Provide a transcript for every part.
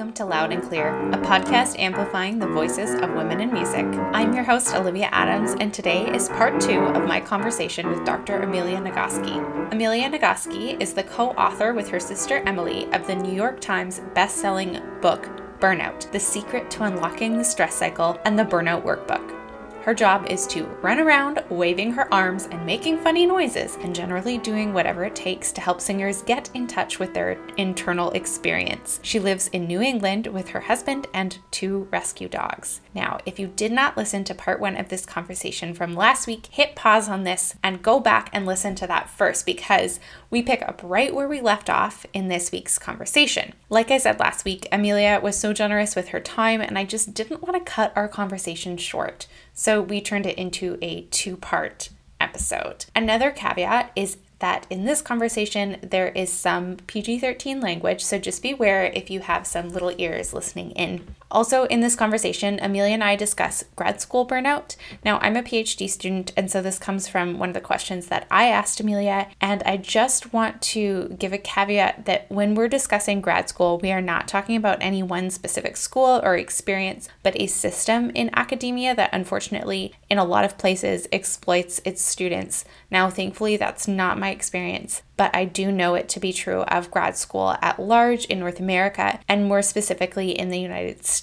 welcome to Loud and Clear, a podcast amplifying the voices of women in music. I'm your host, Olivia Adams, and today is part two of my conversation with Dr. Amelia Nagoski. Amelia Nagoski is the co author with her sister Emily of the New York Times best-selling book, Burnout The Secret to Unlocking the Stress Cycle and the Burnout Workbook. Her job is to run around waving her arms and making funny noises, and generally doing whatever it takes to help singers get in touch with their internal experience. She lives in New England with her husband and two rescue dogs. Now, if you did not listen to part one of this conversation from last week, hit pause on this and go back and listen to that first because we pick up right where we left off in this week's conversation. Like I said last week, Amelia was so generous with her time, and I just didn't want to cut our conversation short. So we turned it into a two part episode. Another caveat is that in this conversation there is some PG 13 language, so just beware if you have some little ears listening in. Also, in this conversation, Amelia and I discuss grad school burnout. Now, I'm a PhD student, and so this comes from one of the questions that I asked Amelia. And I just want to give a caveat that when we're discussing grad school, we are not talking about any one specific school or experience, but a system in academia that unfortunately, in a lot of places, exploits its students. Now, thankfully, that's not my experience, but I do know it to be true of grad school at large in North America, and more specifically in the United States,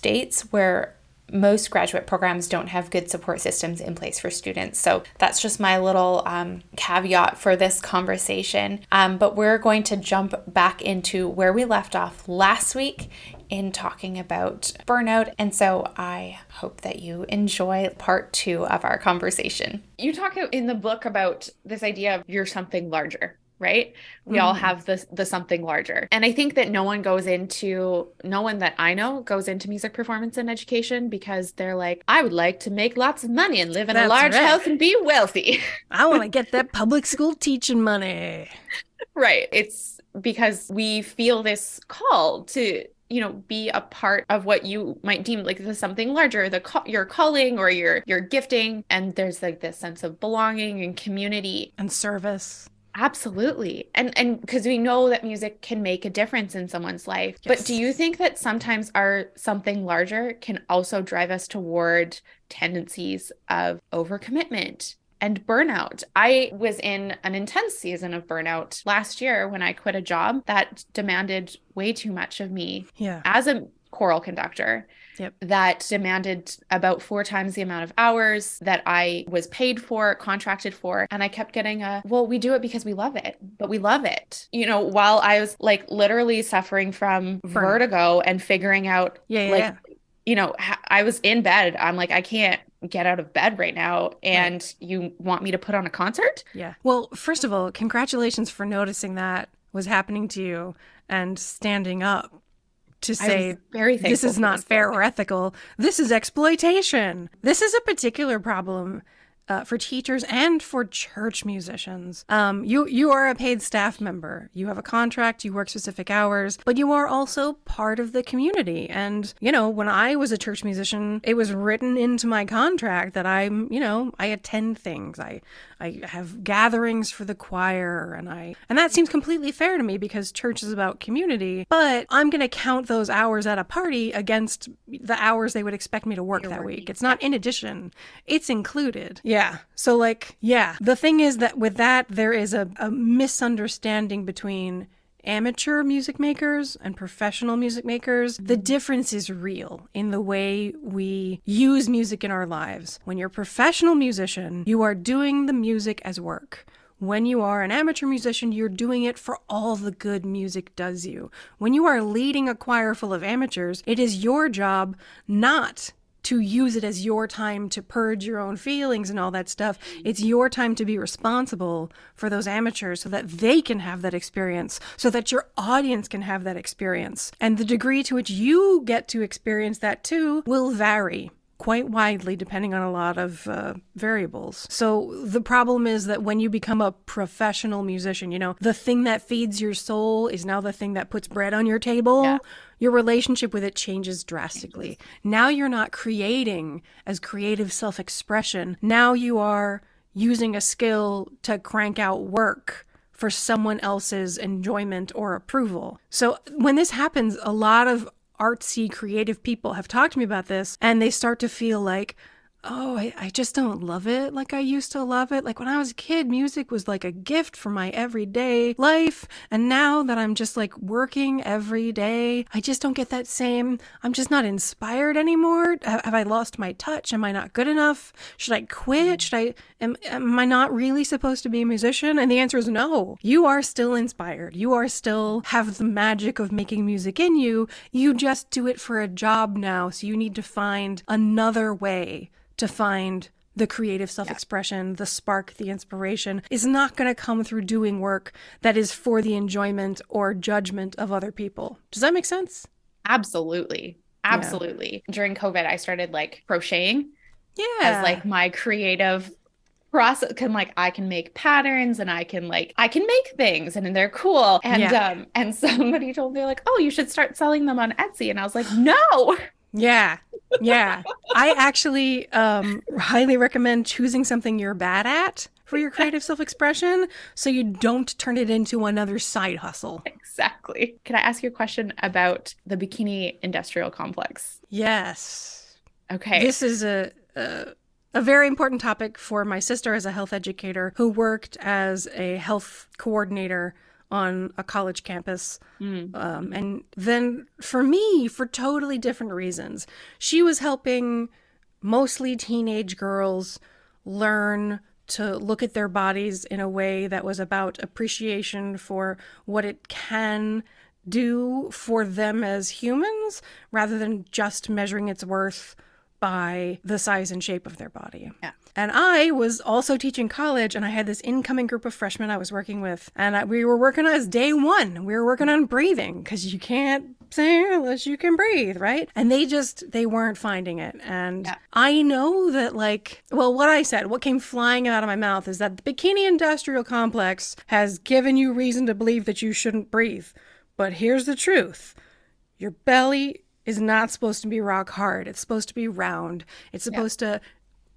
where most graduate programs don't have good support systems in place for students. So that's just my little um, caveat for this conversation. Um, but we're going to jump back into where we left off last week in talking about burnout. And so I hope that you enjoy part two of our conversation. You talk in the book about this idea of you're something larger right? We mm-hmm. all have the the something larger. And i think that no one goes into no one that i know goes into music performance and education because they're like i would like to make lots of money and live in That's a large right. house and be wealthy. I want to get that public school teaching money. Right. It's because we feel this call to you know be a part of what you might deem like the something larger the your calling or your your gifting. And there's like this sense of belonging and community. And service Absolutely. And and because we know that music can make a difference in someone's life. Yes. But do you think that sometimes our something larger can also drive us toward tendencies of overcommitment and burnout? I was in an intense season of burnout last year when I quit a job that demanded way too much of me yeah. as a choral conductor yep. that demanded about four times the amount of hours that I was paid for, contracted for. And I kept getting a, well, we do it because we love it, but we love it. You know, while I was like literally suffering from Burn. vertigo and figuring out, yeah, yeah like, yeah. you know, I was in bed. I'm like, I can't get out of bed right now and right. you want me to put on a concert? Yeah. Well, first of all, congratulations for noticing that was happening to you and standing up to say this is not fair or ethical. This is exploitation. This is a particular problem uh, for teachers and for church musicians. Um, you you are a paid staff member. You have a contract. You work specific hours, but you are also part of the community. And you know, when I was a church musician, it was written into my contract that I'm, you know, I attend things. I I have gatherings for the choir, and I and that seems completely fair to me because church is about community. But I'm going to count those hours at a party against the hours they would expect me to work You're that working. week. It's not in addition; it's included. Yeah. So, like, yeah. The thing is that with that, there is a, a misunderstanding between amateur music makers and professional music makers, the difference is real in the way we use music in our lives. When you're a professional musician, you are doing the music as work. When you are an amateur musician, you're doing it for all the good music does you. When you are leading a choir full of amateurs, it is your job not to use it as your time to purge your own feelings and all that stuff. It's your time to be responsible for those amateurs so that they can have that experience, so that your audience can have that experience. And the degree to which you get to experience that too will vary quite widely depending on a lot of uh, variables. So the problem is that when you become a professional musician, you know, the thing that feeds your soul is now the thing that puts bread on your table. Yeah. Your relationship with it changes drastically. Now you're not creating as creative self expression. Now you are using a skill to crank out work for someone else's enjoyment or approval. So when this happens, a lot of artsy, creative people have talked to me about this, and they start to feel like, oh, I, I just don't love it like I used to love it. Like when I was a kid, music was like a gift for my everyday life. And now that I'm just like working every day, I just don't get that same, I'm just not inspired anymore. Have I lost my touch? Am I not good enough? Should I quit? Mm. Should I, am, am I not really supposed to be a musician? And the answer is no. You are still inspired. You are still have the magic of making music in you. You just do it for a job now. So you need to find another way to find the creative self expression, yeah. the spark, the inspiration is not going to come through doing work that is for the enjoyment or judgment of other people. Does that make sense? Absolutely. Absolutely. Yeah. During COVID, I started like crocheting. Yeah. As like my creative process can like I can make patterns and I can like I can make things and they're cool. And yeah. um and somebody told me like, "Oh, you should start selling them on Etsy." And I was like, "No." Yeah. Yeah. I actually um, highly recommend choosing something you're bad at for your creative self expression so you don't turn it into another side hustle. Exactly. Can I ask you a question about the bikini industrial complex? Yes. Okay. This is a, a a very important topic for my sister as a health educator who worked as a health coordinator on a college campus. Mm. Um, and then for me, for totally different reasons, she was helping mostly teenage girls learn to look at their bodies in a way that was about appreciation for what it can do for them as humans rather than just measuring its worth by the size and shape of their body. Yeah. And I was also teaching college, and I had this incoming group of freshmen I was working with, and I, we were working on as day one. We were working on breathing because you can't sing unless you can breathe, right? And they just they weren't finding it. And yeah. I know that, like, well, what I said, what came flying out of my mouth is that the bikini industrial complex has given you reason to believe that you shouldn't breathe. But here's the truth: your belly is not supposed to be rock hard. It's supposed to be round. It's supposed yeah. to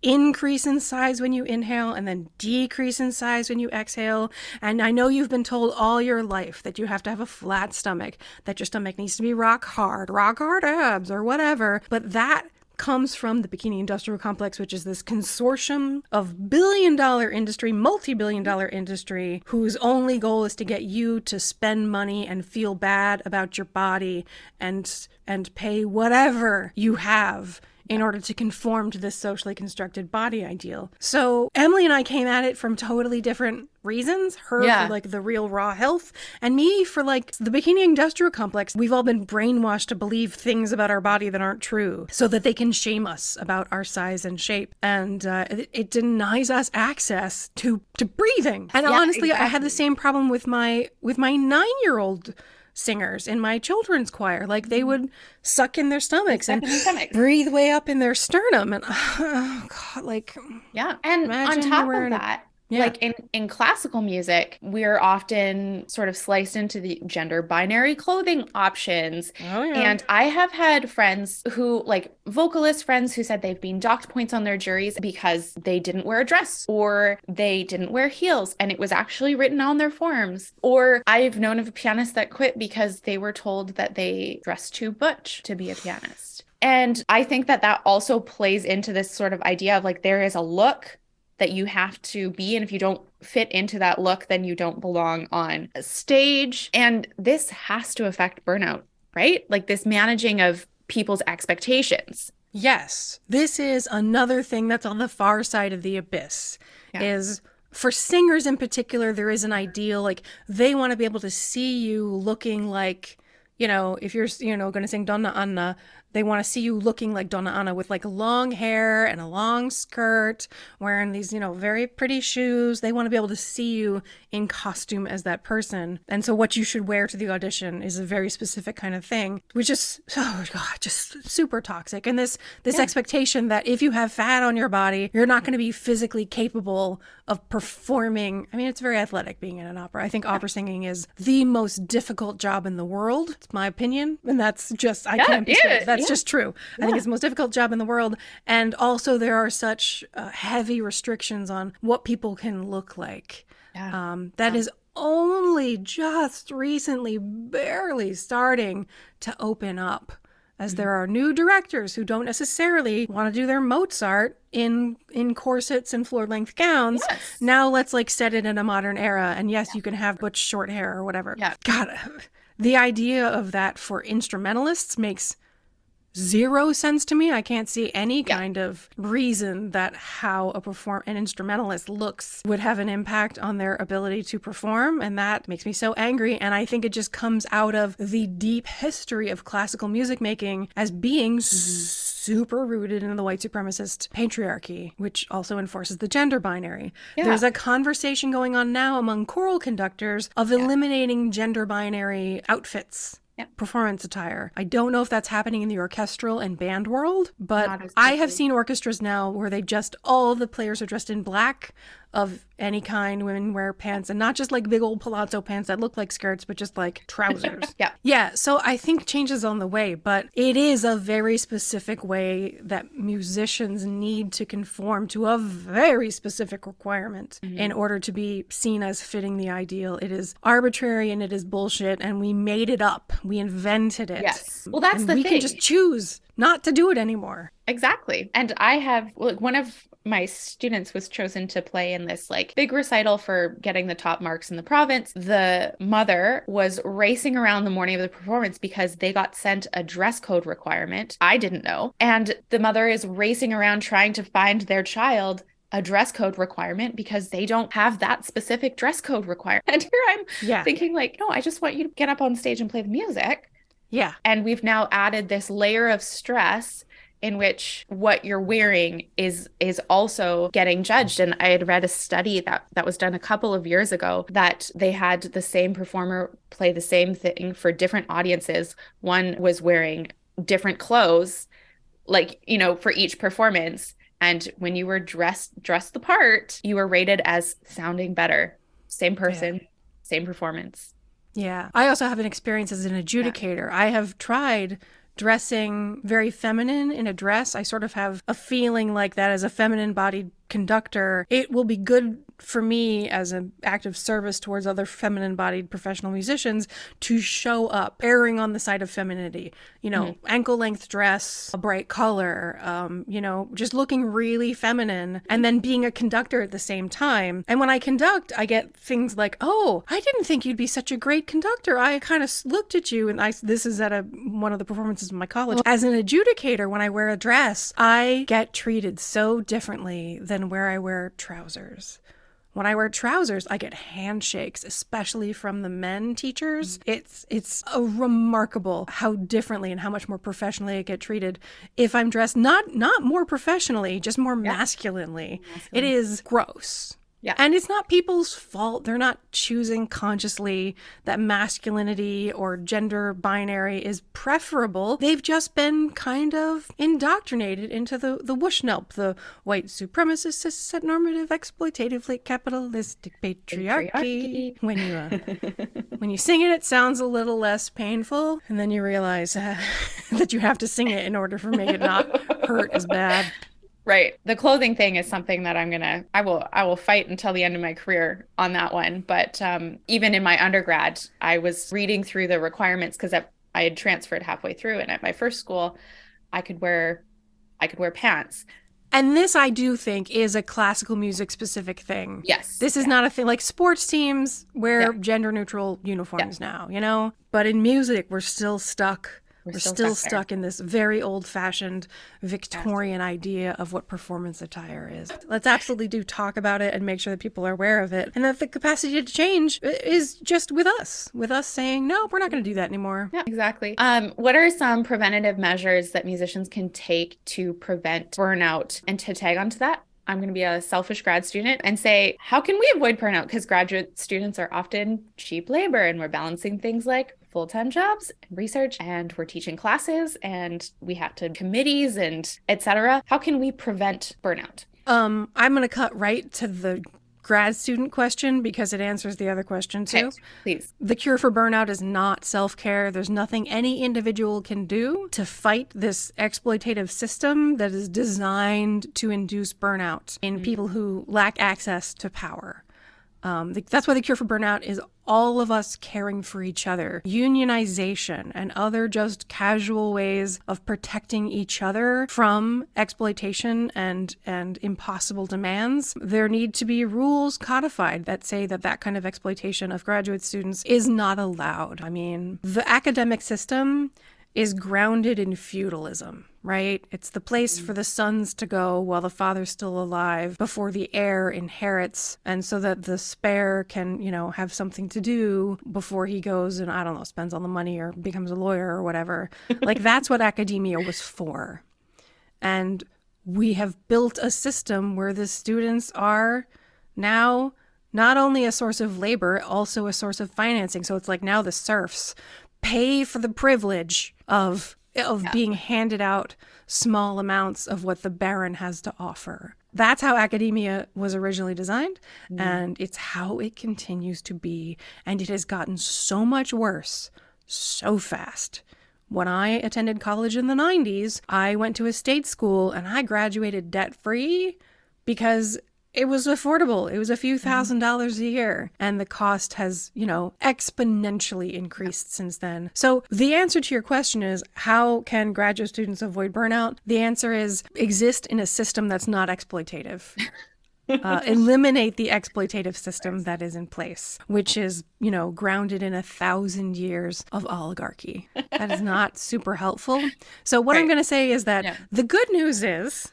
increase in size when you inhale and then decrease in size when you exhale. And I know you've been told all your life that you have to have a flat stomach, that your stomach needs to be rock hard, rock hard abs, or whatever. But that comes from the Bikini Industrial Complex, which is this consortium of billion dollar industry, multi billion dollar industry, whose only goal is to get you to spend money and feel bad about your body and and pay whatever you have in order to conform to this socially constructed body ideal. So Emily and I came at it from totally different reasons. Her yeah. for like the real raw health, and me for like the bikini industrial complex. We've all been brainwashed to believe things about our body that aren't true, so that they can shame us about our size and shape, and uh, it, it, denies us access to to breathing. And yeah, honestly, exactly. I had the same problem with my with my nine year old singers in my children's choir. Like they would suck in their stomachs and stomach. breathe way up in their sternum. And oh God, like yeah. And on top of that, yeah. Like in, in classical music, we're often sort of sliced into the gender binary clothing options. Oh, yeah. And I have had friends who, like vocalist friends, who said they've been docked points on their juries because they didn't wear a dress or they didn't wear heels and it was actually written on their forms. Or I've known of a pianist that quit because they were told that they dressed too butch to be a pianist. And I think that that also plays into this sort of idea of like there is a look that you have to be. And if you don't fit into that look, then you don't belong on a stage. And this has to affect burnout, right? Like this managing of people's expectations. Yes. This is another thing that's on the far side of the abyss yeah. is for singers in particular there is an ideal like they want to be able to see you looking like you know if you're you know going to sing Donna Anna they want to see you looking like Donna Anna with like long hair and a long skirt, wearing these, you know, very pretty shoes. They want to be able to see you in costume as that person. And so what you should wear to the audition is a very specific kind of thing, which is oh god, just super toxic. And this this yeah. expectation that if you have fat on your body, you're not going to be physically capable of performing. I mean, it's very athletic being in an opera. I think opera singing is the most difficult job in the world. It's my opinion, and that's just I yeah, can't be yeah, that's yeah. just true. I think it's the most difficult job in the world, and also there are such uh, heavy restrictions on what people can look like. Yeah. Um, that is only just recently, barely starting to open up as there are new directors who don't necessarily want to do their Mozart in in corsets and floor length gowns. Yes. Now let's like set it in a modern era and yes, yeah. you can have butch short hair or whatever. Yeah. God, the idea of that for instrumentalists makes zero sense to me. I can't see any yeah. kind of reason that how a perform an instrumentalist looks would have an impact on their ability to perform and that makes me so angry and I think it just comes out of the deep history of classical music making as being mm-hmm. super rooted in the white supremacist patriarchy which also enforces the gender binary. Yeah. There's a conversation going on now among choral conductors of eliminating gender binary outfits performance attire. I don't know if that's happening in the orchestral and band world, but I have seen orchestras now where they just all the players are dressed in black of any kind. Women wear pants and not just like big old palazzo pants that look like skirts, but just like trousers. yeah. Yeah. So I think change is on the way, but it is a very specific way that musicians need to conform to a very specific requirement mm-hmm. in order to be seen as fitting the ideal. It is arbitrary and it is bullshit, and we made it up. We invented it. Yes. Well, that's and the we thing. We can just choose not to do it anymore. Exactly. And I have like one of my students was chosen to play in this like big recital for getting the top marks in the province. The mother was racing around the morning of the performance because they got sent a dress code requirement. I didn't know. And the mother is racing around trying to find their child a dress code requirement because they don't have that specific dress code requirement. And here I'm yeah. thinking like, no, I just want you to get up on stage and play the music. Yeah. And we've now added this layer of stress in which what you're wearing is is also getting judged. And i had read a study that that was done a couple of years ago that they had the same performer play the same thing for different audiences. One was wearing different clothes like you know for each performance. And when you were dressed dressed the part you were rated as sounding better. Same person yeah. same performance. Yeah. I also have an experience as an adjudicator. Yeah. i have tried dressing very feminine in a dress. I sort of have a feeling like that as a feminine bodied conductor. It will be good for me as an act of service towards other feminine bodied professional musicians to show up erring on the side of femininity you know mm-hmm. ankle length dress a bright color um, you know just looking really feminine and then being a conductor at the same time and when i conduct i get things like oh i didn't think you'd be such a great conductor i kind of looked at you and i this is at a one of the performances of my college as an adjudicator when i wear a dress i get treated so differently than where i wear trousers when I wear trousers, I get handshakes, especially from the men teachers. It's it's a remarkable how differently and how much more professionally I get treated if I'm dressed not not more professionally, just more yeah. masculinely. Masculine. It is gross. Yeah. And it's not people's fault. They're not choosing consciously that masculinity or gender binary is preferable. They've just been kind of indoctrinated into the, the wushnelp, the white supremacist, cis normative, exploitatively capitalistic patriarchy. patriarchy. When you uh, when you sing it, it sounds a little less painful, and then you realize uh, that you have to sing it in order for make it not hurt as bad. Right. The clothing thing is something that I'm going to I will I will fight until the end of my career on that one, but um, even in my undergrad, I was reading through the requirements cuz I had transferred halfway through and at my first school, I could wear I could wear pants. And this, I do think, is a classical music specific thing. Yes. This is yeah. not a thing like sports teams wear yeah. gender neutral uniforms yeah. now, you know? But in music, we're still stuck we're, still, still stuck, stuck in this very old fashioned Victorian idea of what performance attire is. Let's absolutely do talk about it and make sure that people are aware of it and that the capacity to change is just with us, with us saying, no, we're not going to do that anymore. Yeah, exactly. Um, what are some preventative measures that musicians can take to prevent burnout? And to tag onto that, I'm going to be a selfish grad student and say, how can we avoid burnout? Because graduate students are often cheap labor and we're balancing things like full time jobs and research, and we're teaching classes, and we have to committees and etc. How can we prevent burnout? Um, I'm going to cut right to the grad student question because it answers the other question too. Okay, please. The cure for burnout is not self care. There's nothing any individual can do to fight this exploitative system that is designed to induce burnout in mm-hmm. people who lack access to power. Um, that's why the cure for burnout is all of us caring for each other. Unionization and other just casual ways of protecting each other from exploitation and and impossible demands. There need to be rules codified that say that that kind of exploitation of graduate students is not allowed. I mean, the academic system is grounded in feudalism, right? It's the place mm. for the sons to go while the father's still alive before the heir inherits, and so that the spare can, you know, have something to do before he goes and, I don't know, spends all the money or becomes a lawyer or whatever. like, that's what academia was for. And we have built a system where the students are now not only a source of labor, also a source of financing. So it's like now the serfs pay for the privilege of of yeah. being handed out small amounts of what the baron has to offer. That's how academia was originally designed, mm. and it's how it continues to be. And it has gotten so much worse so fast. When I attended college in the 90s, I went to a state school and I graduated debt free because it was affordable. It was a few 1000 mm-hmm. dollars a year. And the cost has, you know, exponentially increased since then. So the answer to your question is how can graduate students avoid burnout? The answer is exist in a system that's not exploitative. Uh, eliminate the exploitative system that is in place, which is, you know, grounded in a thousand years of oligarchy. That is not super helpful. So, what right. I'm going to say is that yeah. the good news is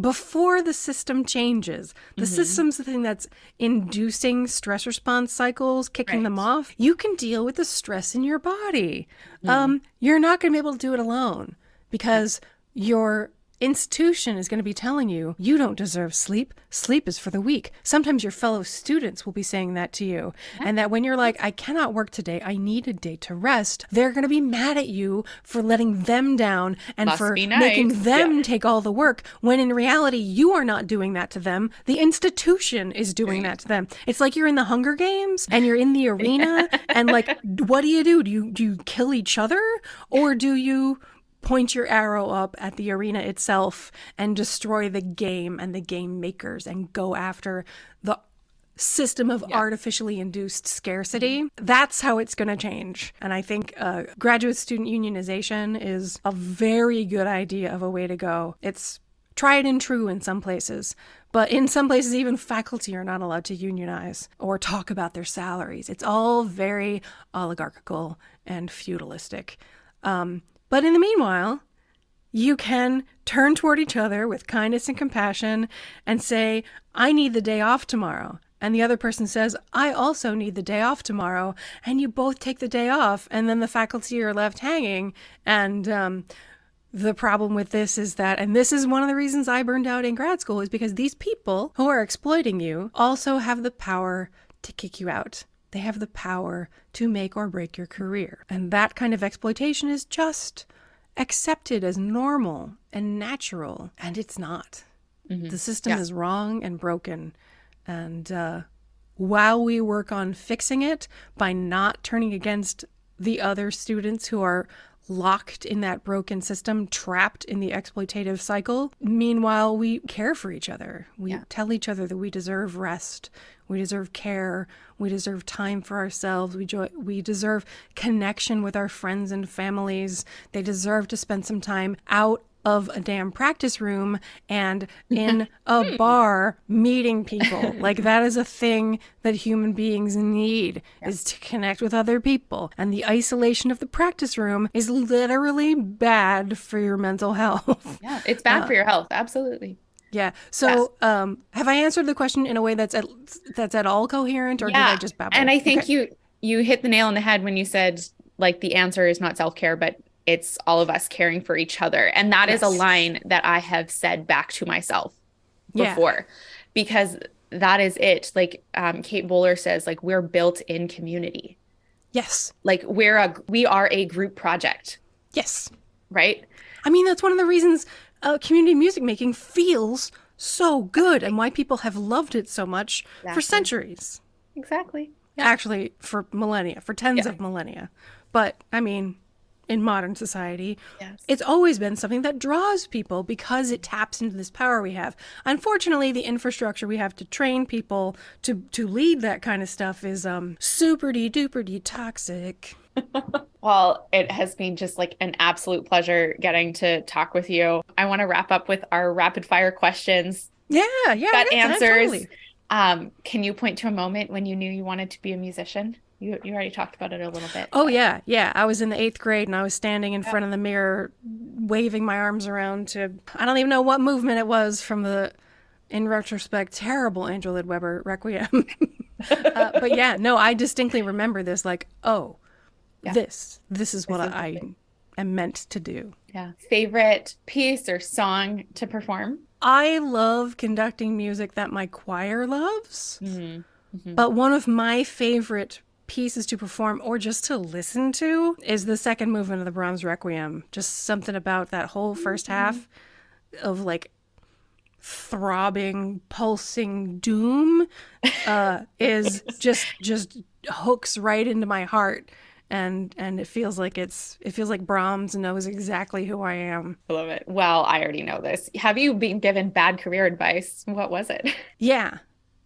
before the system changes. The mm-hmm. system's the thing that's inducing stress response cycles, kicking right. them off. You can deal with the stress in your body. Mm. Um, you're not going to be able to do it alone because your institution is going to be telling you, you don't deserve sleep. Sleep is for the weak. Sometimes your fellow students will be saying that to you. And that when you're like, I cannot work today, I need a day to rest, they're going to be mad at you for letting them down and Must for nice. making them yeah. take all the work. When in reality, you are not doing that to them. The institution is doing that to them. It's like you're in the Hunger Games and you're in the arena and like, what do you do? Do you, do you kill each other or do you point your arrow up at the arena itself and destroy the game and the game makers and go after the system of yeah. artificially induced scarcity. That's how it's going to change. And I think uh, graduate student unionization is a very good idea of a way to go. It's tried and true in some places, but in some places, even faculty are not allowed to unionize or talk about their salaries. It's all very oligarchical and feudalistic. Um, but in the meanwhile, you can turn toward each other with kindness and compassion and say, I need the day off tomorrow. And the other person says, I also need the day off tomorrow. And you both take the day off. And then the faculty are left hanging. And um, the problem with this is that, and this is one of the reasons I burned out in grad school, is because these people who are exploiting you also have the power to kick you out. They have the power to make or break your career. And that kind of exploitation is just accepted as normal and natural, and it's not. Mm-hmm. The system yeah. is wrong and broken. And uh, while we work on fixing it by not turning against the other students who are locked in that broken system, trapped in the exploitative cycle. Meanwhile, we care for each other. We yeah. tell each other that we deserve rest, we deserve care, we deserve time for ourselves, we jo- we deserve connection with our friends and families. They deserve to spend some time out of a damn practice room and in a bar meeting people. like that is a thing that human beings need yeah. is to connect with other people. And the isolation of the practice room is literally bad for your mental health. Yeah, it's bad uh, for your health. Absolutely. Yeah. So, yes. um, have I answered the question in a way that's at that's at all coherent, or yeah. did I just babble? And I think okay. you you hit the nail on the head when you said like the answer is not self care, but it's all of us caring for each other. And that yes. is a line that I have said back to myself before yeah. because that is it. Like um, Kate Bowler says, like we're built in community. Yes. Like we're a we are a group project. Yes. Right? I mean, that's one of the reasons uh, community music making feels so good and why people have loved it so much exactly. for centuries. Exactly. Yeah. Actually, for millennia, for tens yeah. of millennia. But I mean, in modern society. Yes. It's always been something that draws people because it taps into this power we have. Unfortunately, the infrastructure we have to train people to to lead that kind of stuff is um super duper toxic. well, it has been just like an absolute pleasure getting to talk with you. I want to wrap up with our rapid fire questions. Yeah, yeah. That answers. Totally. Um, can you point to a moment when you knew you wanted to be a musician? You you already talked about it a little bit. Oh yeah, yeah. I was in the eighth grade and I was standing in yeah. front of the mirror, waving my arms around to I don't even know what movement it was from the, in retrospect, terrible Andrew Lloyd Webber Requiem. uh, but yeah, no, I distinctly remember this. Like, oh, yeah. this this is what this I, I am meant to do. Yeah. Favorite piece or song to perform? I love conducting music that my choir loves. Mm-hmm. Mm-hmm. But one of my favorite pieces to perform or just to listen to is the second movement of the Brahms Requiem. Just something about that whole 1st mm-hmm. half of like throbbing, pulsing doom uh, is just just hooks right into my heart and and it feels like it's it feels like Brahms knows exactly who I am. I love it. Well, I already know this. Have you been given bad career advice? What was it? Yeah.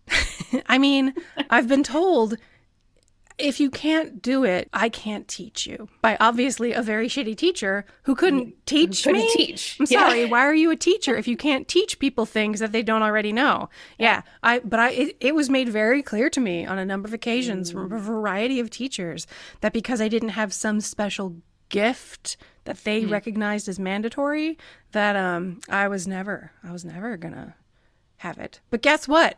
I mean, I've been told if you can't do it, I can't teach you. By obviously a very shitty teacher who couldn't teach couldn't me. Teach. I'm sorry. Why are you a teacher if you can't teach people things that they don't already know? Yeah. I. But I. It, it, was made very clear to me on a number of occasions mm. from a variety of teachers that because I didn't have some special gift that they mm. recognized as mandatory, that um I was never I was never gonna have it. But guess what?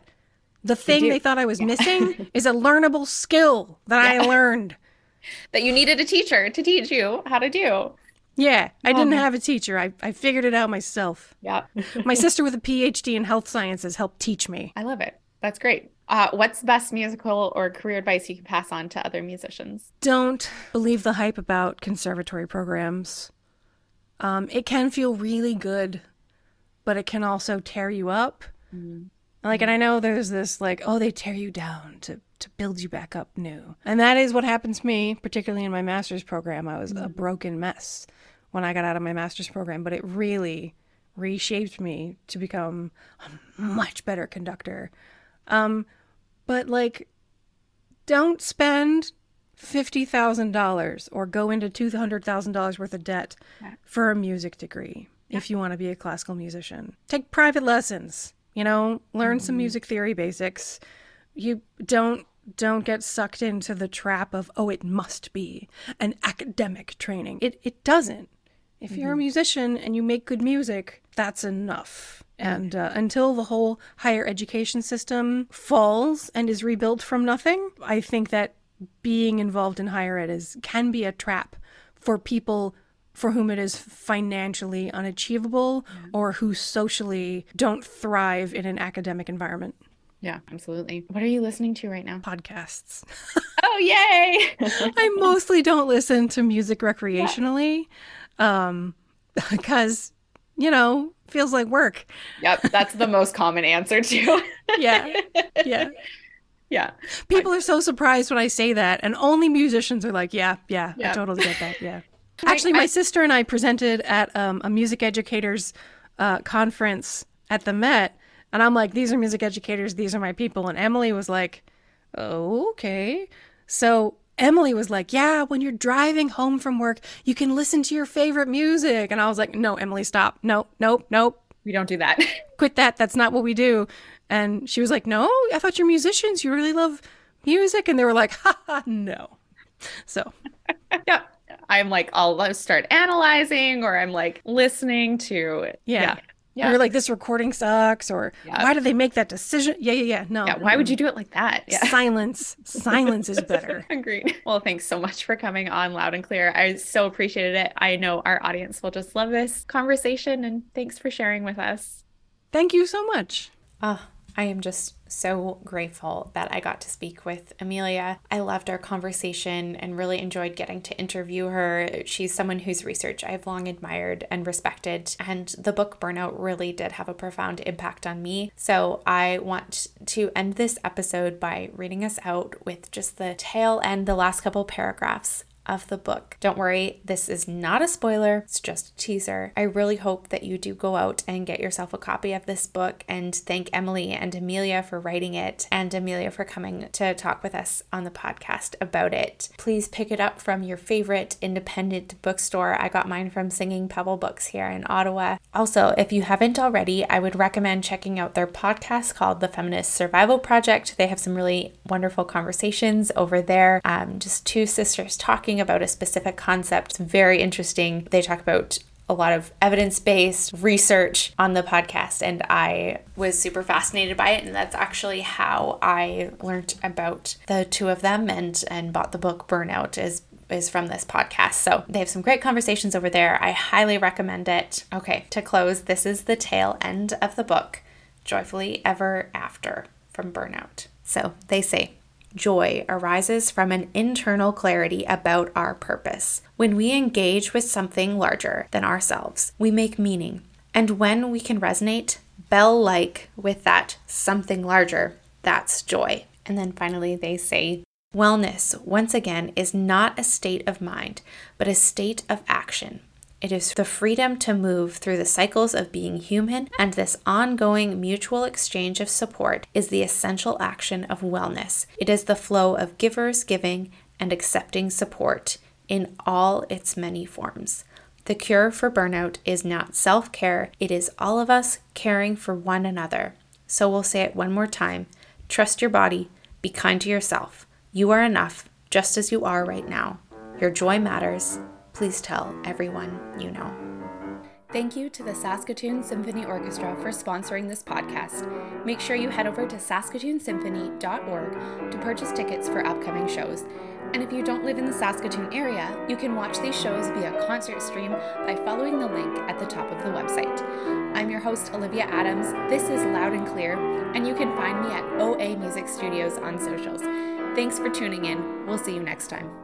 The thing they thought I was yeah. missing is a learnable skill that yeah. I learned. That you needed a teacher to teach you how to do. Yeah, I didn't have a teacher. I, I figured it out myself. Yeah. My sister with a PhD in health sciences helped teach me. I love it. That's great. Uh, what's the best musical or career advice you can pass on to other musicians? Don't believe the hype about conservatory programs. Um, it can feel really good, but it can also tear you up. Mm. Like, and I know there's this like, oh, they tear you down to to build you back up new, and that is what happened to me, particularly in my master's program. I was a mm-hmm. broken mess when I got out of my master's program, but it really reshaped me to become a much better conductor. Um, but like, don't spend fifty thousand dollars or go into two hundred thousand dollars worth of debt for a music degree if you want to be a classical musician. Take private lessons you know learn mm-hmm. some music theory basics you don't don't get sucked into the trap of oh it must be an academic training it it doesn't if mm-hmm. you're a mm-hmm. musician and you make good music that's enough and uh, until the whole higher education system falls and is rebuilt from nothing i think that being involved in higher ed is can be a trap for people for whom it is financially unachievable yeah. or who socially don't thrive in an academic environment. Yeah, absolutely. What are you listening to right now? Podcasts. oh, yay! I mostly don't listen to music recreationally yeah. um, because, you know, feels like work. Yep, that's the most common answer too. yeah. Yeah. Yeah. People are so surprised when I say that, and only musicians are like, yeah, yeah, yeah. I totally get that. Yeah. Actually, my I, sister and I presented at um, a music educators uh, conference at the Met, and I'm like, "These are music educators. These are my people." And Emily was like, oh, "Okay." So Emily was like, "Yeah, when you're driving home from work, you can listen to your favorite music." And I was like, "No, Emily, stop. Nope, nope, nope. We don't do that. Quit that. That's not what we do." And she was like, "No, I thought you're musicians. You really love music." And they were like, "Ha ha, no." So, yeah. I'm like, I'll start analyzing or I'm like listening to. Yeah. yeah. Yeah. Or like this recording sucks, or yeah. why did they make that decision? Yeah, yeah, yeah. No. Yeah. Why would you do it like that? Yeah. Silence. Silence is better. Agreed. Well, thanks so much for coming on loud and clear. I so appreciated it. I know our audience will just love this conversation, and thanks for sharing with us. Thank you so much. Oh, I am just so grateful that I got to speak with Amelia. I loved our conversation and really enjoyed getting to interview her. She's someone whose research I've long admired and respected, and the book Burnout really did have a profound impact on me. So I want to end this episode by reading us out with just the tail end, the last couple paragraphs of the book. Don't worry, this is not a spoiler, it's just a teaser. I really hope that you do go out and get yourself a copy of this book and thank Emily and Amelia for writing it and Amelia for coming to talk with us on the podcast about it. Please pick it up from your favorite independent bookstore. I got mine from Singing Pebble Books here in Ottawa. Also, if you haven't already, I would recommend checking out their podcast called The Feminist Survival Project. They have some really wonderful conversations over there. Um, just two sisters talking about a specific concept. It's very interesting. They talk about a lot of evidence based research on the podcast, and I was super fascinated by it. And that's actually how I learned about the two of them and, and bought the book Burnout is is from this podcast. So they have some great conversations over there. I highly recommend it. Okay, to close, this is the tail end of the book, Joyfully Ever After from Burnout. So they say, Joy arises from an internal clarity about our purpose. When we engage with something larger than ourselves, we make meaning. And when we can resonate bell like with that something larger, that's joy. And then finally, they say, Wellness, once again, is not a state of mind, but a state of action. It is the freedom to move through the cycles of being human, and this ongoing mutual exchange of support is the essential action of wellness. It is the flow of givers giving and accepting support in all its many forms. The cure for burnout is not self care, it is all of us caring for one another. So we'll say it one more time trust your body, be kind to yourself. You are enough, just as you are right now. Your joy matters, please tell everyone you know. Thank you to the Saskatoon Symphony Orchestra for sponsoring this podcast. Make sure you head over to saskatoonsymphony.org to purchase tickets for upcoming shows. And if you don't live in the Saskatoon area, you can watch these shows via concert stream by following the link at the top of the website. I'm your host, Olivia Adams. This is Loud and Clear, and you can find me at OA Music Studios on socials. Thanks for tuning in. We'll see you next time.